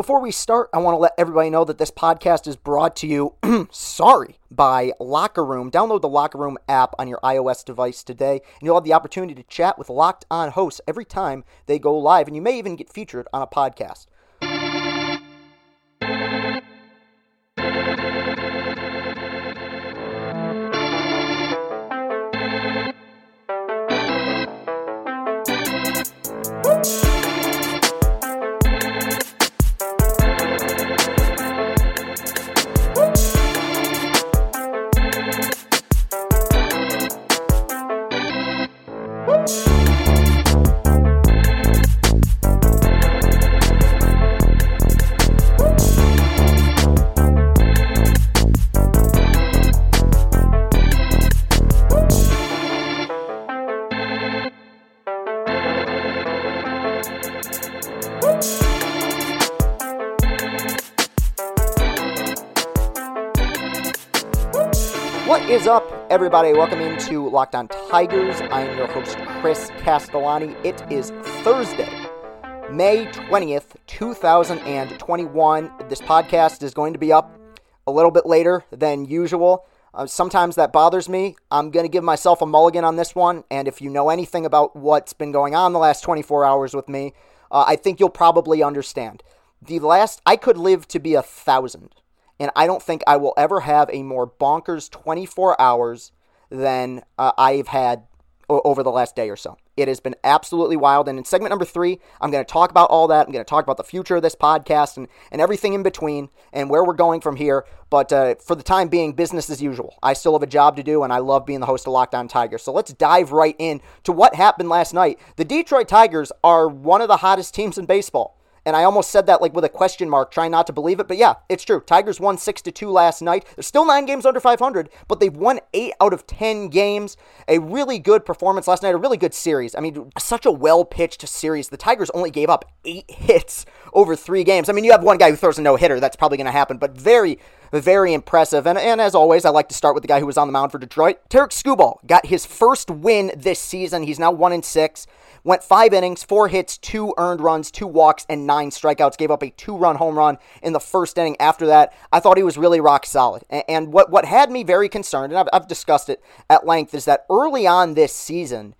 Before we start, I want to let everybody know that this podcast is brought to you, sorry, by Locker Room. Download the Locker Room app on your iOS device today, and you'll have the opportunity to chat with locked on hosts every time they go live, and you may even get featured on a podcast. Everybody? Welcome into Locked On Tigers. I am your host, Chris Castellani. It is Thursday, May 20th, 2021. This podcast is going to be up a little bit later than usual. Uh, sometimes that bothers me. I'm going to give myself a mulligan on this one. And if you know anything about what's been going on the last 24 hours with me, uh, I think you'll probably understand. The last, I could live to be a thousand and I don't think I will ever have a more bonkers 24 hours than uh, I've had o- over the last day or so. It has been absolutely wild. And in segment number three, I'm going to talk about all that. I'm going to talk about the future of this podcast and, and everything in between and where we're going from here. But uh, for the time being, business as usual. I still have a job to do, and I love being the host of Locked On Tigers. So let's dive right in to what happened last night. The Detroit Tigers are one of the hottest teams in baseball. And I almost said that like with a question mark, trying not to believe it. But yeah, it's true. Tigers won 6 to 2 last night. They're still nine games under 500, but they've won eight out of 10 games. A really good performance last night, a really good series. I mean, such a well pitched series. The Tigers only gave up eight hits over three games. I mean, you have one guy who throws a no hitter. That's probably going to happen, but very, very impressive. And, and as always, I like to start with the guy who was on the mound for Detroit. Tarik Skubal got his first win this season. He's now 1 in 6 went five innings, four hits, two earned runs, two walks, and nine strikeouts. Gave up a two-run home run in the first inning. After that, I thought he was really rock solid. And what what had me very concerned, and I've, I've discussed it at length, is that early on this season,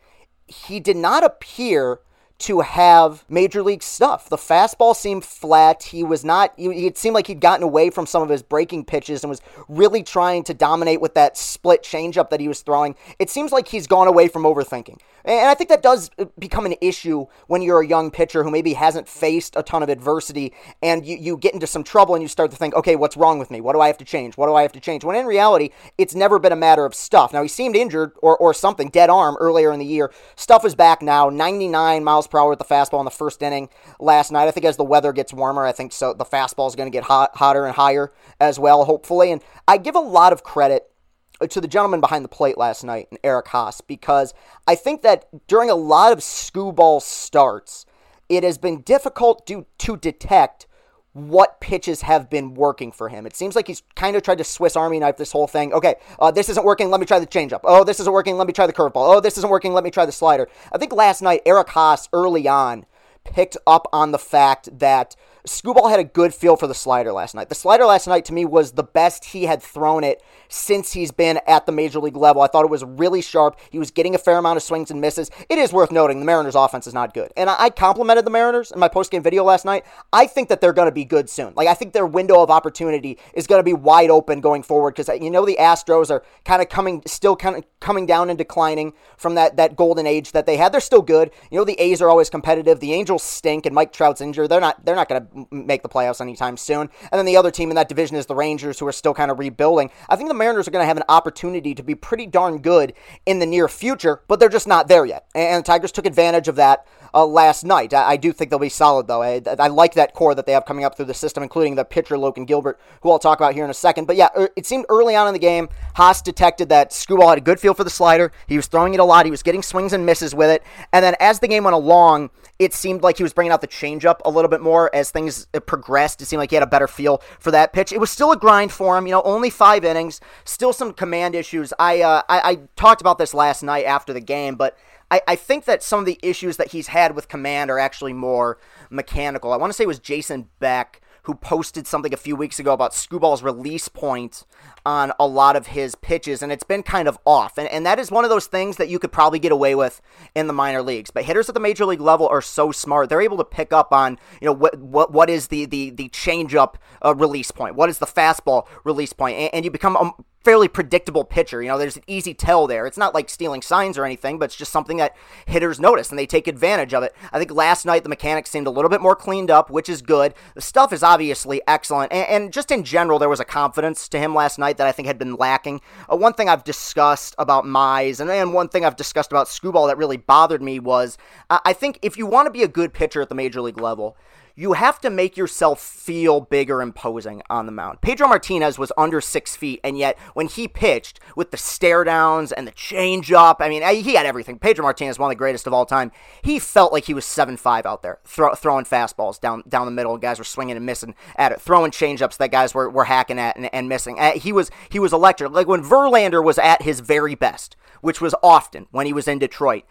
he did not appear to have major league stuff. The fastball seemed flat. He was not, it seemed like he'd gotten away from some of his breaking pitches and was really trying to dominate with that split changeup that he was throwing. It seems like he's gone away from overthinking. And I think that does become an issue when you're a young pitcher who maybe hasn't faced a ton of adversity and you, you get into some trouble and you start to think, okay, what's wrong with me? What do I have to change? What do I have to change? When in reality, it's never been a matter of stuff. Now, he seemed injured or, or something, dead arm earlier in the year. Stuff is back now, 99 miles per hour with the fastball in the first inning last night. I think as the weather gets warmer, I think so the fastball is going to get hot, hotter and higher as well, hopefully. And I give a lot of credit to the gentleman behind the plate last night, and Eric Haas, because I think that during a lot of Skubal starts, it has been difficult to, to detect what pitches have been working for him. It seems like he's kind of tried to Swiss Army knife this whole thing. Okay, uh, this isn't working. Let me try the changeup. Oh, this isn't working. Let me try the curveball. Oh, this isn't working. Let me try the slider. I think last night Eric Haas early on picked up on the fact that Skubal had a good feel for the slider last night. The slider last night to me was the best he had thrown it since he's been at the major league level. I thought it was really sharp. He was getting a fair amount of swings and misses. It is worth noting the Mariners' offense is not good. And I complimented the Mariners in my postgame video last night. I think that they're going to be good soon. Like, I think their window of opportunity is going to be wide open going forward because, uh, you know, the Astros are kind of coming, still kind of coming down and declining from that, that golden age that they had. They're still good. You know, the A's are always competitive. The Angels stink and Mike Trout's injured. They're not, they're not going to make the playoffs anytime soon. And then the other team in that division is the Rangers, who are still kind of rebuilding. I think the Mariners are going to have an opportunity to be pretty darn good in the near future, but they're just not there yet. And the Tigers took advantage of that uh, last night. I, I, do think they'll be solid, though. I, I, like that core that they have coming up through the system, including the pitcher, Logan Gilbert, who I'll talk about here in a second. But yeah, er, it seemed early on in the game, Haas detected that Skubal had a good feel for the slider. He was throwing it a lot. He was getting swings and misses with it. And then as the game went along, it seemed like he was bringing out the changeup a little bit more as things uh, progressed. It seemed like he had a better feel for that pitch. It was still a grind for him, you know, only five innings, still some command issues. I, uh, I, I talked about this last night after the game, but I, I think that some of the issues that he's had with command are actually more mechanical. I want to say it was Jason Beck who posted something a few weeks ago about Skubal's release point on a lot of his pitches, and it's been kind of off. And, and that is one of those things that you could probably get away with in the minor leagues. But hitters at the major league level are so smart; they're able to pick up on you know what what what is the the the changeup uh, release point, what is the fastball release point, and, and you become a fairly predictable pitcher. You know, there's an easy tell there. It's not like stealing signs or anything, but it's just something that hitters notice and they take advantage of it. I think last night the mechanics seemed a little bit more cleaned up, which is good. The stuff is obviously excellent, and, and just in general, there was a confidence to him last night that I think had been lacking. Uh, one thing I've discussed about Mize, and, and one thing I've discussed about Skubal that really bothered me was uh, I think if you want to be a good pitcher at the major league level, you have to make yourself feel bigger imposing on the mound. Pedro Martinez was under six feet, and yet when he pitched with the stare downs and the change up, I mean, he had everything. Pedro Martinez, one of the greatest of all time. He felt like he was seven five out there, throw, throwing fastballs down down the middle. Guys were swinging and missing at it, throwing change ups that guys were, were hacking at and, and missing. Uh, he was he was electric. Like when Verlander was at his very best, which was often when he was in Detroit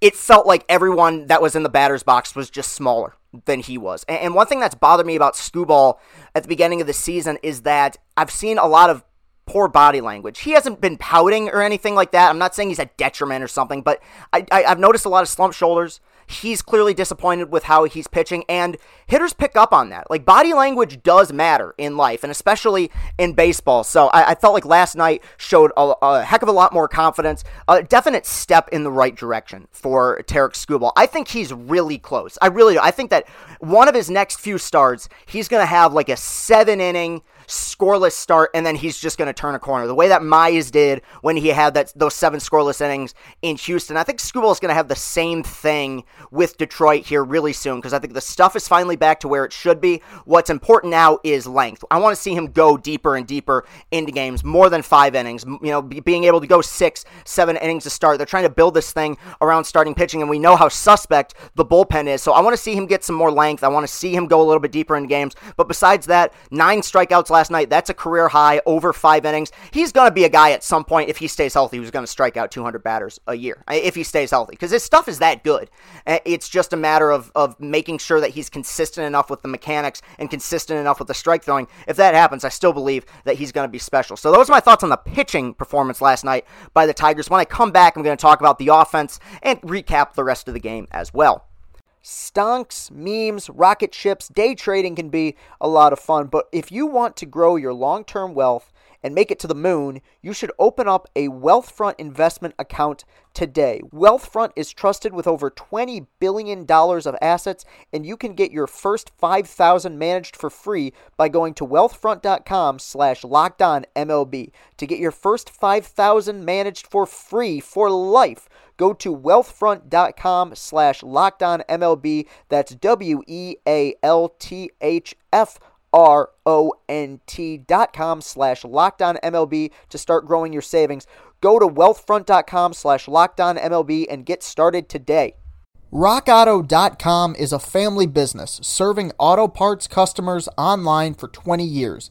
it felt like everyone that was in the batter's box was just smaller than he was. And one thing that's bothered me about Skubal at the beginning of the season is that I've seen a lot of poor body language. He hasn't been pouting or anything like that. I'm not saying he's a detriment or something, but I, have noticed a lot of slump shoulders. He's clearly disappointed with how he's pitching, and hitters pick up on that. Like, body language does matter in life, and especially in baseball. So, I, I felt like last night showed a, a, heck of a lot more confidence, a definite step in the right direction for Tarik Skubal. I think he's really close. I really do. I think that one of his next few starts, he's going to have like a seven inning, scoreless start, and then he's just going to turn a corner. The way that Mize did when he had that those seven scoreless innings in Houston, I think Skubal is going to have the same thing with Detroit here really soon because I think the stuff is finally back to where it should be. What's important now is length. I want to see him go deeper and deeper into games, more than five innings. You know, being able to go six, seven innings to start. They're trying to build this thing around starting pitching, and we know how suspect the bullpen is. So I want to see him get some more length. I want to see him go a little bit deeper in games. But besides that, nine strikeouts last night. That's a career high over five innings. He's going to be a guy at some point, if he stays healthy, who's going to strike out 200 batters a year, uh, if he stays healthy, because his stuff is that good. Uh, it's just a matter of, of making sure that he's consistent enough with the mechanics and consistent enough with the strike throwing. If that happens, I still believe that he's going to be special. So those are my thoughts on the pitching performance last night by the Tigers. When I come back, I'm going to talk about the offense and recap the rest of the game as well. Stonks, memes, rocket ships, day trading can be a lot of fun, but if you want to grow your long term wealth and make it to the moon, you should open up a Wealthfront investment account today. Wealthfront is trusted with over $20 billion of assets, and you can get your first 5000 managed for free by going to wealthfront.com slash MLB. To get your first 5000 managed for free for life, Go to wealthfront.com slash MLB. That's W E A L T H F R O N T dot com slash MLB to start growing your savings. Go to wealthfront.com slash MLB and get started today. RockAuto.com is a family business serving auto parts customers online for 20 years.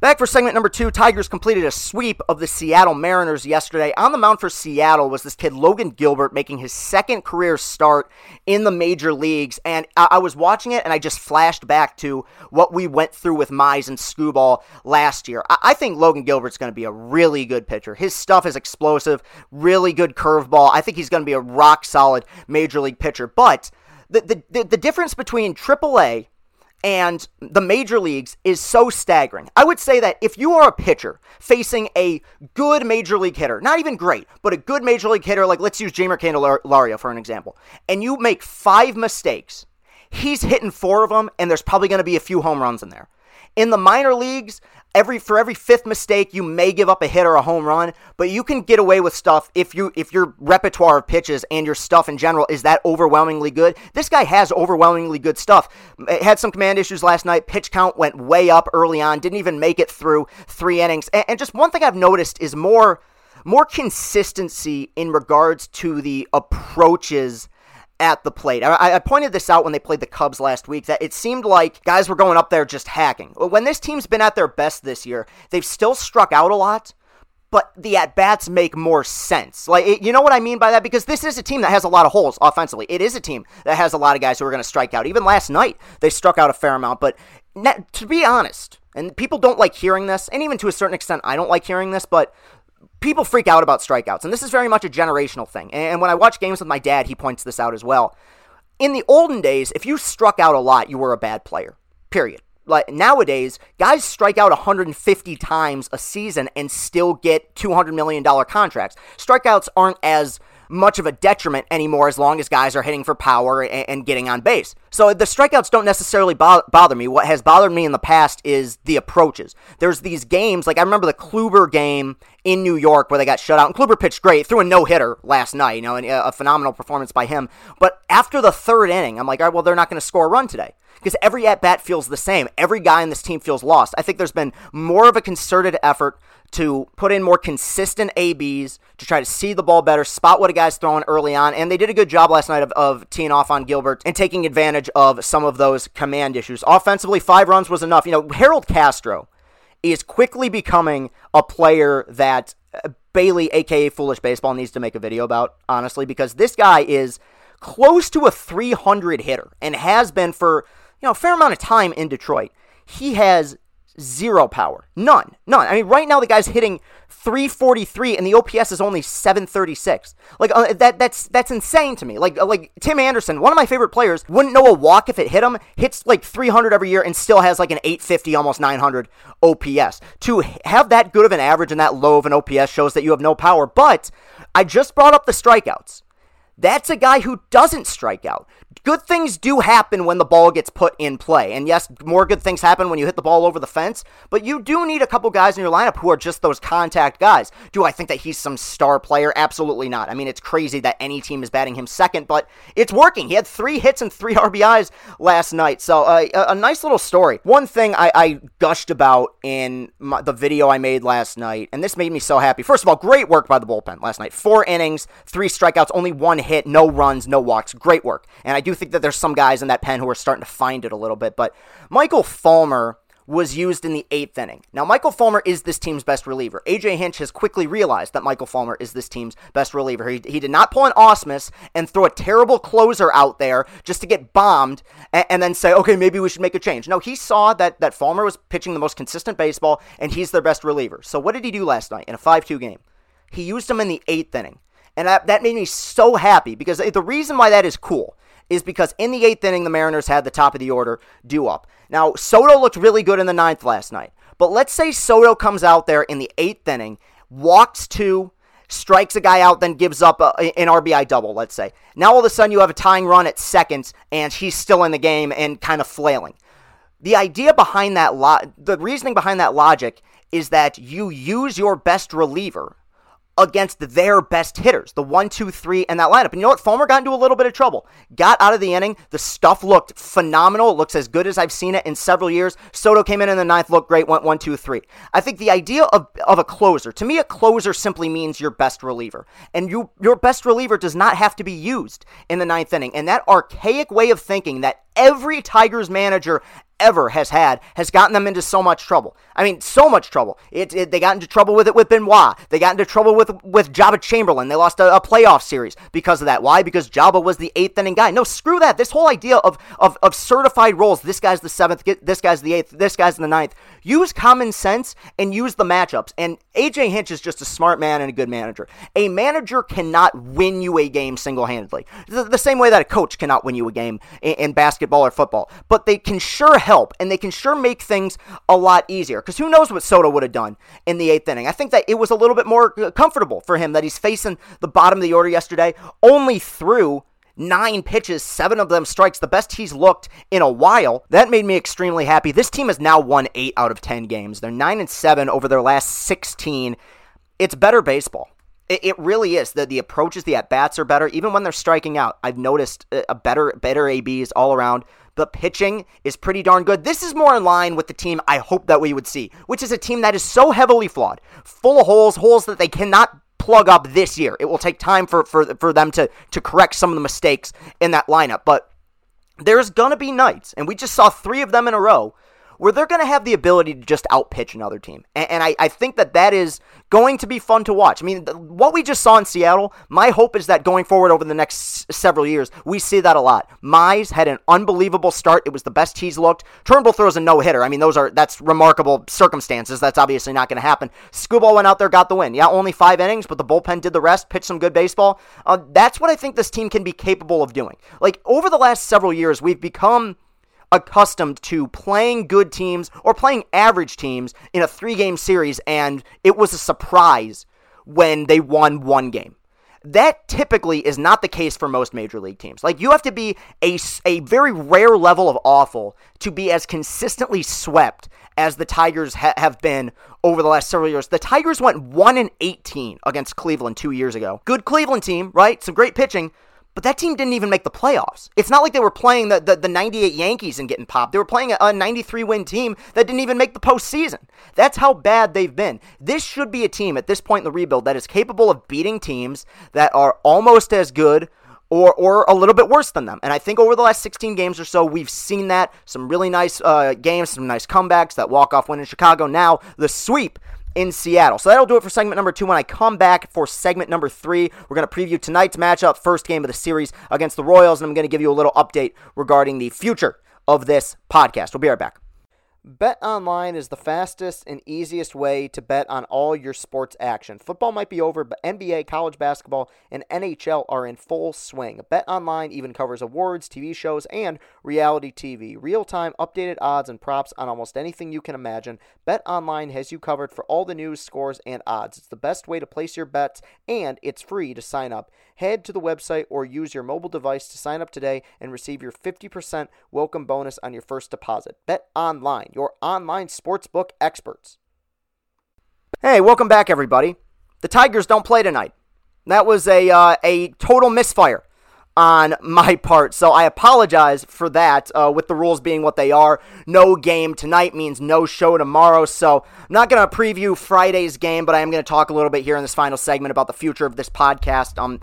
Back for segment number two, Tigers completed a sweep of the Seattle Mariners yesterday. On the mound for Seattle was this kid, Logan Gilbert, making his second career start in the major leagues. And I, I was watching it and I just flashed back to what we went through with Mize and Skubal last year. I, I think Logan Gilbert's going to be a really good pitcher. His stuff is explosive, really good curveball. I think he's going to be a rock solid major league pitcher. But the, the, the difference between AAA and the major leagues is so staggering. I would say that if you are a pitcher facing a good major league hitter, not even great, but a good major league hitter, like let's use Jeimer Candelario for an example, and you make five mistakes, he's hitting four of them, and there's probably going to be a few home runs in there. In the minor leagues, every for every fifth mistake you may give up a hit or a home run but you can get away with stuff if you if your repertoire of pitches and your stuff in general is that overwhelmingly good. This guy has overwhelmingly good stuff. Had some command issues last night. Pitch count went way up early on didn't even make it through three innings. And, and just one thing i've noticed is more more consistency in regards to the approaches at the plate. I, I, pointed this out when they played the Cubs last week that it seemed like guys were going up there just hacking. When this team's been at their best this year, they've still struck out a lot, but the at bats make more sense. Like, it, you know what I mean by that? Because this is a team that has a lot of holes offensively. It is a team that has a lot of guys who are going to strike out. Even last night, they struck out a fair amount. But to be honest, and people don't like hearing this, and even to a certain extent, I don't like hearing this, but people freak out about strikeouts, and this is very much a generational thing. And when I watch games with my dad, he points this out as well. In the olden days, if you struck out a lot, you were a bad player. Period. Like nowadays, guys strike out 150 times a season and still get 200 million dollar contracts. Strikeouts aren't as much of a detriment anymore as long as guys are hitting for power and, and getting on base. So the strikeouts don't necessarily bo- bother me. What has bothered me in the past is the approaches. There's these games, like I remember the Kluber game in New York where they got shut out. And Kluber pitched great, threw a no hitter last night, you know, uh, a phenomenal performance by him. But after the third inning, I'm like, all right, well, they're not going to score a run today because every at bat feels the same. Every guy in this team feels lost. I think there's been more of a concerted effort to put in more consistent ABs to try to see the ball better, spot what a guy's throwing early on. And they did a good job last night of, of teeing off on Gilbert and taking advantage of some of those command issues. Offensively, five runs was enough. You know, Harold Castro is quickly becoming a player that uh, Bailey, aka Foolish Baseball, needs to make a video about, honestly, because this guy is close to a 300 hitter and has been for you know a fair amount of time in Detroit. He has zero power. None. None. I mean, right now the guy's hitting 343 and the OPS is only 736. Like uh, that that's that's insane to me. Like uh, like Tim Anderson, one of my favorite players, wouldn't know a walk if it hit him. Hits like 300 every year and still has like an 850 almost 900 OPS. To have that good of an average and that low of an OPS shows that you have no power. But I just brought up the strikeouts. That's a guy who doesn't strike out good things do happen when the ball gets put in play. And yes, more good things happen when you hit the ball over the fence, but you do need a couple guys in your lineup who are just those contact guys. Do I think that he's some star player? Absolutely not. I mean, it's crazy that any team is batting him second, but it's working. He had three hits and three RBIs last night. So uh, a, nice little story. One thing I, I gushed about in my, the video I made last night, and this made me so happy. First of all, great work by the bullpen last night. Four innings, three strikeouts, only one hit, no runs, no walks. Great work. And I do think that there's some guys in that pen who are starting to find it a little bit. But Michael Fulmer was used in the eighth inning. Now, Michael Fulmer is this team's best reliever. AJ Hinch has quickly realized that Michael Fulmer is this team's best reliever. He, he did not pull an Ausmus and throw a terrible closer out there just to get bombed and, and, then say, okay, maybe we should make a change. No, he saw that, that Fulmer was pitching the most consistent baseball and he's their best reliever. So, what did he do last night in a 5 2 game? He used him in the eighth inning. And that, that made me so happy because the reason why that is cool is because in the eighth inning, the Mariners had the top of the order due up. Now, Soto looked really good in the ninth last night. But let's say Soto comes out there in the eighth inning, walks two, strikes a guy out, then gives up a, an RBI double, let's say. Now all of a sudden you have a tying run at second, and he's still in the game and kind of flailing. The idea behind that, lo- the reasoning behind that logic is that you use your best reliever against their best hitters, the one, two, three, and that lineup. And you know what? Fulmer got into a little bit of trouble. Got out of the inning. The stuff looked phenomenal. It looks as good as I've seen it in several years. Soto came in in the ninth, looked great, went one, two, three. I think the idea of, of a closer, to me, a closer simply means your best reliever. And you, your best reliever does not have to be used in the ninth inning. And that archaic way of thinking that every Tigers manager ever has had has gotten them into so much trouble. I mean, so much trouble. It, it, they got into trouble with it with Benoit. They got into trouble with with Joba Chamberlain. They lost a, a, playoff series because of that. Why? Because Joba was the eighth inning guy. No, screw that. This whole idea of, of, of certified roles, this guy's the seventh, this guy's the eighth, this guy's the ninth. Use common sense and use the matchups. And AJ Hinch is just a smart man and a good manager. A manager cannot win you a game single handedly. The, the, same way that a coach cannot win you a game in, in basketball or football. But they can sure help and they can sure make things a lot easier. Because who knows what Soto would have done in the eighth inning? I think that it was a little bit more uh, comfortable for him that he's facing the bottom of the order yesterday, only threw nine pitches, seven of them strikes, the best he's looked in a while. That made me extremely happy. This team has now won eight out of 10 games. They're nine and seven over their last 16. It's better baseball. It, really is. The, the approaches, the at bats are better. Even when they're striking out, I've noticed uh, a better, better ABs all around. The pitching is pretty darn good. This is more in line with the team I hope that we would see, which is a team that is so heavily flawed, full of holes, holes that they cannot plug up this year. It will take time for, for, for them to, to correct some of the mistakes in that lineup. But there's going to be nights, and we just saw three of them in a row, where they're going to have the ability to just outpitch another team. And, and I, I, think that that is going to be fun to watch. I mean, the, what we just saw in Seattle, my hope is that going forward over the next s- several years, we see that a lot. Mize had an unbelievable start. It was the best he's looked. Turnbull throws a no hitter. I mean, those are that's remarkable circumstances. That's obviously not going to happen. Skubal went out there, got the win. Yeah, only five innings, but the bullpen did the rest, pitched some good baseball. Uh, that's what I think this team can be capable of doing. Like, over the last several years, we've become accustomed to playing good teams or playing average teams in a three game series, and it was a surprise when they won one game. That typically is not the case for most major league teams. Like, you have to be a, a very rare level of awful to be as consistently swept as the Tigers ha- have been over the last several years. The Tigers went 1 and 18 against Cleveland two years ago. Good Cleveland team, right? Some great pitching, but that team didn't even make the playoffs. It's not like they were playing the, the, the 98 Yankees and getting popped. They were playing a, a 93 win team that didn't even make the postseason. That's how bad they've been. This should be a team at this point in the rebuild that is capable of beating teams that are almost as good or or a little bit worse than them. And I think over the last 16 games or so, we've seen that some really nice uh, games, some nice comebacks, that walk off win in Chicago. Now the sweep in Seattle. So that'll do it for segment number two. When I come back for segment number three, we're going to preview tonight's matchup, first game of the series against the Royals, and I'm going to give you a little update regarding the future of this podcast. We'll be right back. Bet online is the fastest and easiest way to bet on all your sports action. Football might be over, but NBA, college basketball, and NHL are in full swing. Bet online even covers awards, TV shows, and reality TV. Real time updated odds and props on almost anything you can imagine. Bet online has you covered for all the news, scores, and odds. It's the best way to place your bets, and it's free to sign up. Head to the website or use your mobile device to sign up today and receive your 50% welcome bonus on your first deposit. Bet online, your online sportsbook experts. Hey, welcome back, everybody. The Tigers don't play tonight. That was a uh, a total misfire on my part. So I apologize for that. Uh, with the rules being what they are, no game tonight means no show tomorrow. So I'm not going to preview Friday's game, but I am going to talk a little bit here in this final segment about the future of this podcast. Um,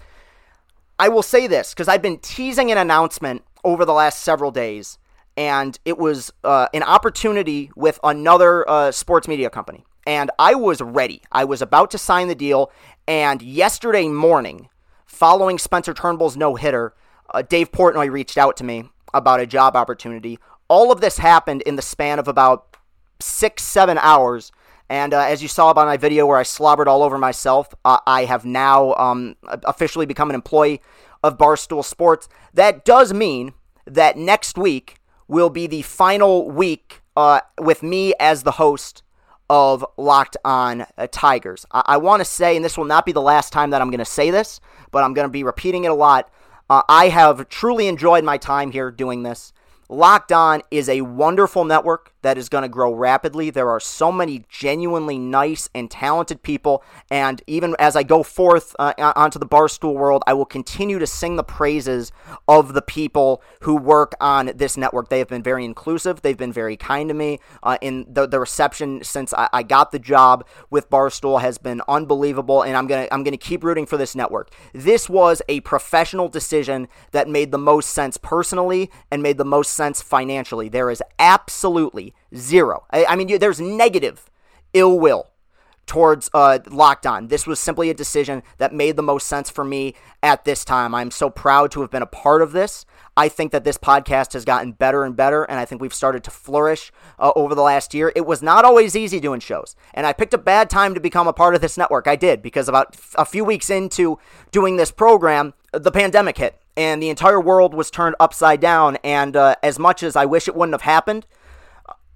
I will say this because I've been teasing an announcement over the last several days, and it was uh, an opportunity with another uh, sports media company. And I was ready. I was about to sign the deal. And yesterday morning, following Spencer Turnbull's no hitter, uh, Dave Portnoy reached out to me about a job opportunity. All of this happened in the span of about six, seven hours. And uh, as you saw by my video where I slobbered all over myself, uh, I have now um, officially become an employee of Barstool Sports. That does mean that next week will be the final week uh, with me as the host of Locked On uh, Tigers. I, I want to say, and this will not be the last time that I'm going to say this, but I'm going to be repeating it a lot. Uh, I have truly enjoyed my time here doing this. Locked On is a wonderful network that is going to grow rapidly. There are so many genuinely nice and talented people. And even as I go forth uh, onto the Barstool world, I will continue to sing the praises of the people who work on this network. They have been very inclusive, they've been very kind to me. Uh, in the, the reception since I, I got the job with Barstool has been unbelievable. And I'm to I'm to keep rooting for this network. This was a professional decision that made the most sense personally and made the most sense financially. There is absolutely zero. I, I mean, there's negative ill will towards uh, Locked On. This was simply a decision that made the most sense for me at this time. I'm so proud to have been a part of this. I think that this podcast has gotten better and better, and I think we've started to flourish uh, over the last year. It was not always easy doing shows, and I picked a bad time to become a part of this network. I did, because about a few weeks into doing this program, the pandemic hit, and the entire world was turned upside down. And uh, as much as I wish it wouldn't have happened,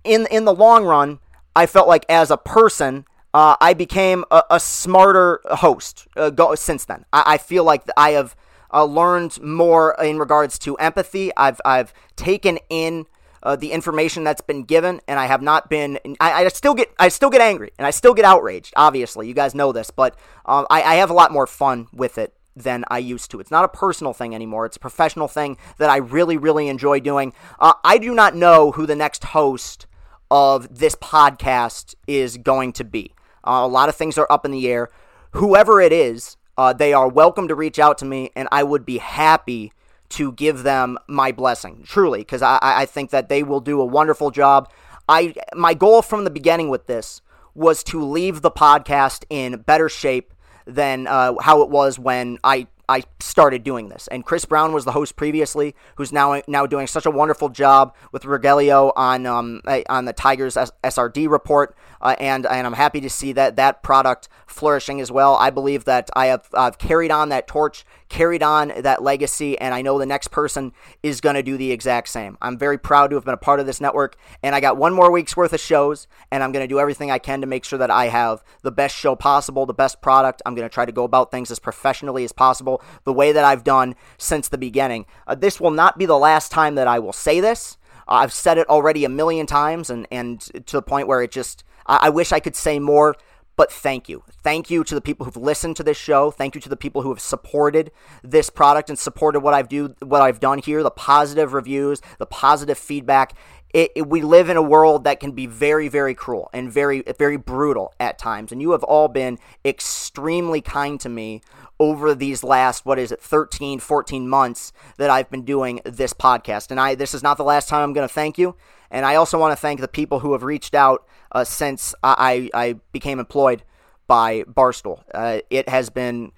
in in the long run, I felt like as a person, uh, I became a, a smarter host uh, go, since then. I, I, feel like I have uh, learned more in regards to empathy. I've I've taken in uh, the information that's been given, and I have not been. I, I, still get I still get angry and I still get outraged. Obviously, you guys know this, but um, I, I have a lot more fun with it than I used to. It's not a personal thing anymore. It's a professional thing that I really, really enjoy doing. Uh, I do not know who the next host of this podcast is going to be. Uh, a lot of things are up in the air. Whoever it is, uh, they are welcome to reach out to me, and I would be happy to give them my blessing, truly, because I, I think that they will do a wonderful job. I my goal from the beginning with this was to leave the podcast in better shape than uh, how it was when I I started doing this. And Chris Brown was the host previously, who's now now doing such a wonderful job with Rogelio on um, on the Tigers SRD report, uh, and and I'm happy to see that that product flourishing as well. I believe that I have I've carried on that torch, carried on that legacy, and I know the next person is going to do the exact same. I'm very proud to have been a part of this network, and I got one more week's worth of shows, and I'm going to do everything I can to make sure that I have the best show possible, the best product. I'm going to try to go about things as professionally as possible the way that I've done since the beginning. Uh, this will not be the last time that I will say this. Uh, I've said it already a million times, and, and to the point where it just, I, I wish I could say more but thank you. Thank you to the people who've listened to this show. Thank you to the people who have supported this product and supported what I've do what I've done here, the positive reviews, the positive feedback it, it, we live in a world that can be very, very cruel and very, very brutal at times. And you have all been extremely kind to me over these last, what is it, 13, 14 months that I've been doing this podcast. And I, this is not the last time I'm going to thank you. And I also want to thank the people who have reached out uh, since I, I became employed by Barstool. Uh, it has been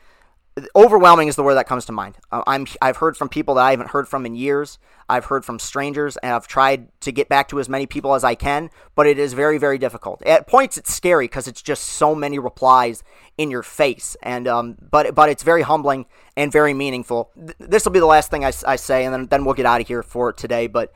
overwhelming is the word that comes to mind. Uh, I'm I've heard from people that I haven't heard from in years. I've heard from strangers, and I've tried to get back to as many people as I can, but it is very very difficult. At points, it's scary because it's just so many replies in your face, and um, but but it's very humbling and very meaningful. Th- this will be the last thing I, I say, and then then we'll get out of here for today, but.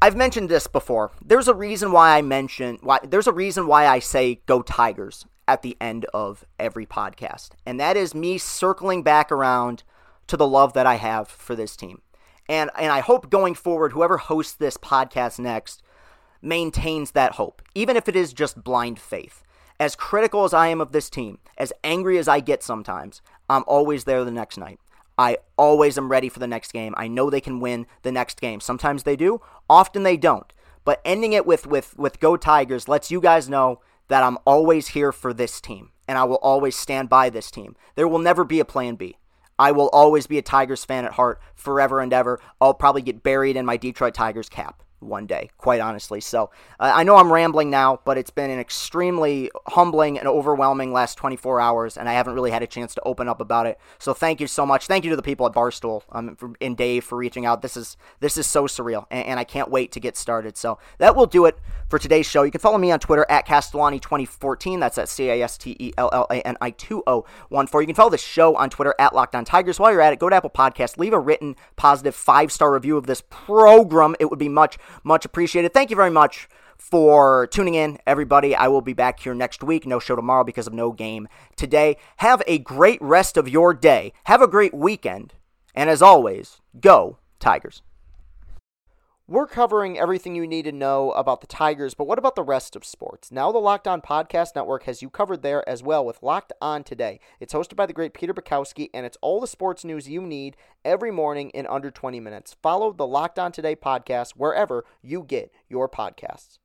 I've mentioned this before. There's a reason why I mention why there's a reason why I say go Tigers at the end of every podcast. And that is me circling back around to the love that I have for this team. And and I hope going forward whoever hosts this podcast next maintains that hope, even if it is just blind faith. As critical as I am of this team, as angry as I get sometimes, I'm always there the next night. I always am ready for the next game. I know they can win the next game. Sometimes they do, often they don't. But ending it with with with Go Tigers lets you guys know that I'm always here for this team and I will always stand by this team. There will never be a plan B. I will always be a Tigers fan at heart forever and ever. I'll probably get buried in my Detroit Tigers cap one day, quite honestly. So uh, I know I'm rambling now, but it's been an extremely humbling and overwhelming last 24 hours, and I haven't really had a chance to open up about it. So thank you so much. Thank you to the people at Barstool um, for, and Dave for reaching out. This is this is so surreal, and, and, I can't wait to get started. So that will do it for today's show. You can follow me on Twitter at Castellani2014. That's at C A S T E L L A N I 2014. You can follow the show on Twitter at Locked On Tigers. While you're at it, go to Apple Podcast, leave a written positive five star review of this program. It would be much much appreciated. Thank you very much for tuning in, everybody. I will be back here next week. No show tomorrow because of no game today. Have a great rest of your day. Have a great weekend. And as always, go Tigers. We're covering everything you need to know about the Tigers, but what about the rest of sports? Now, the Locked On Podcast Network has you covered there as well with Locked On Today. It's hosted by the great Peter Bukowski, and it's all the sports news you need every morning in under 20 minutes. Follow the Locked On Today podcast wherever you get your podcasts.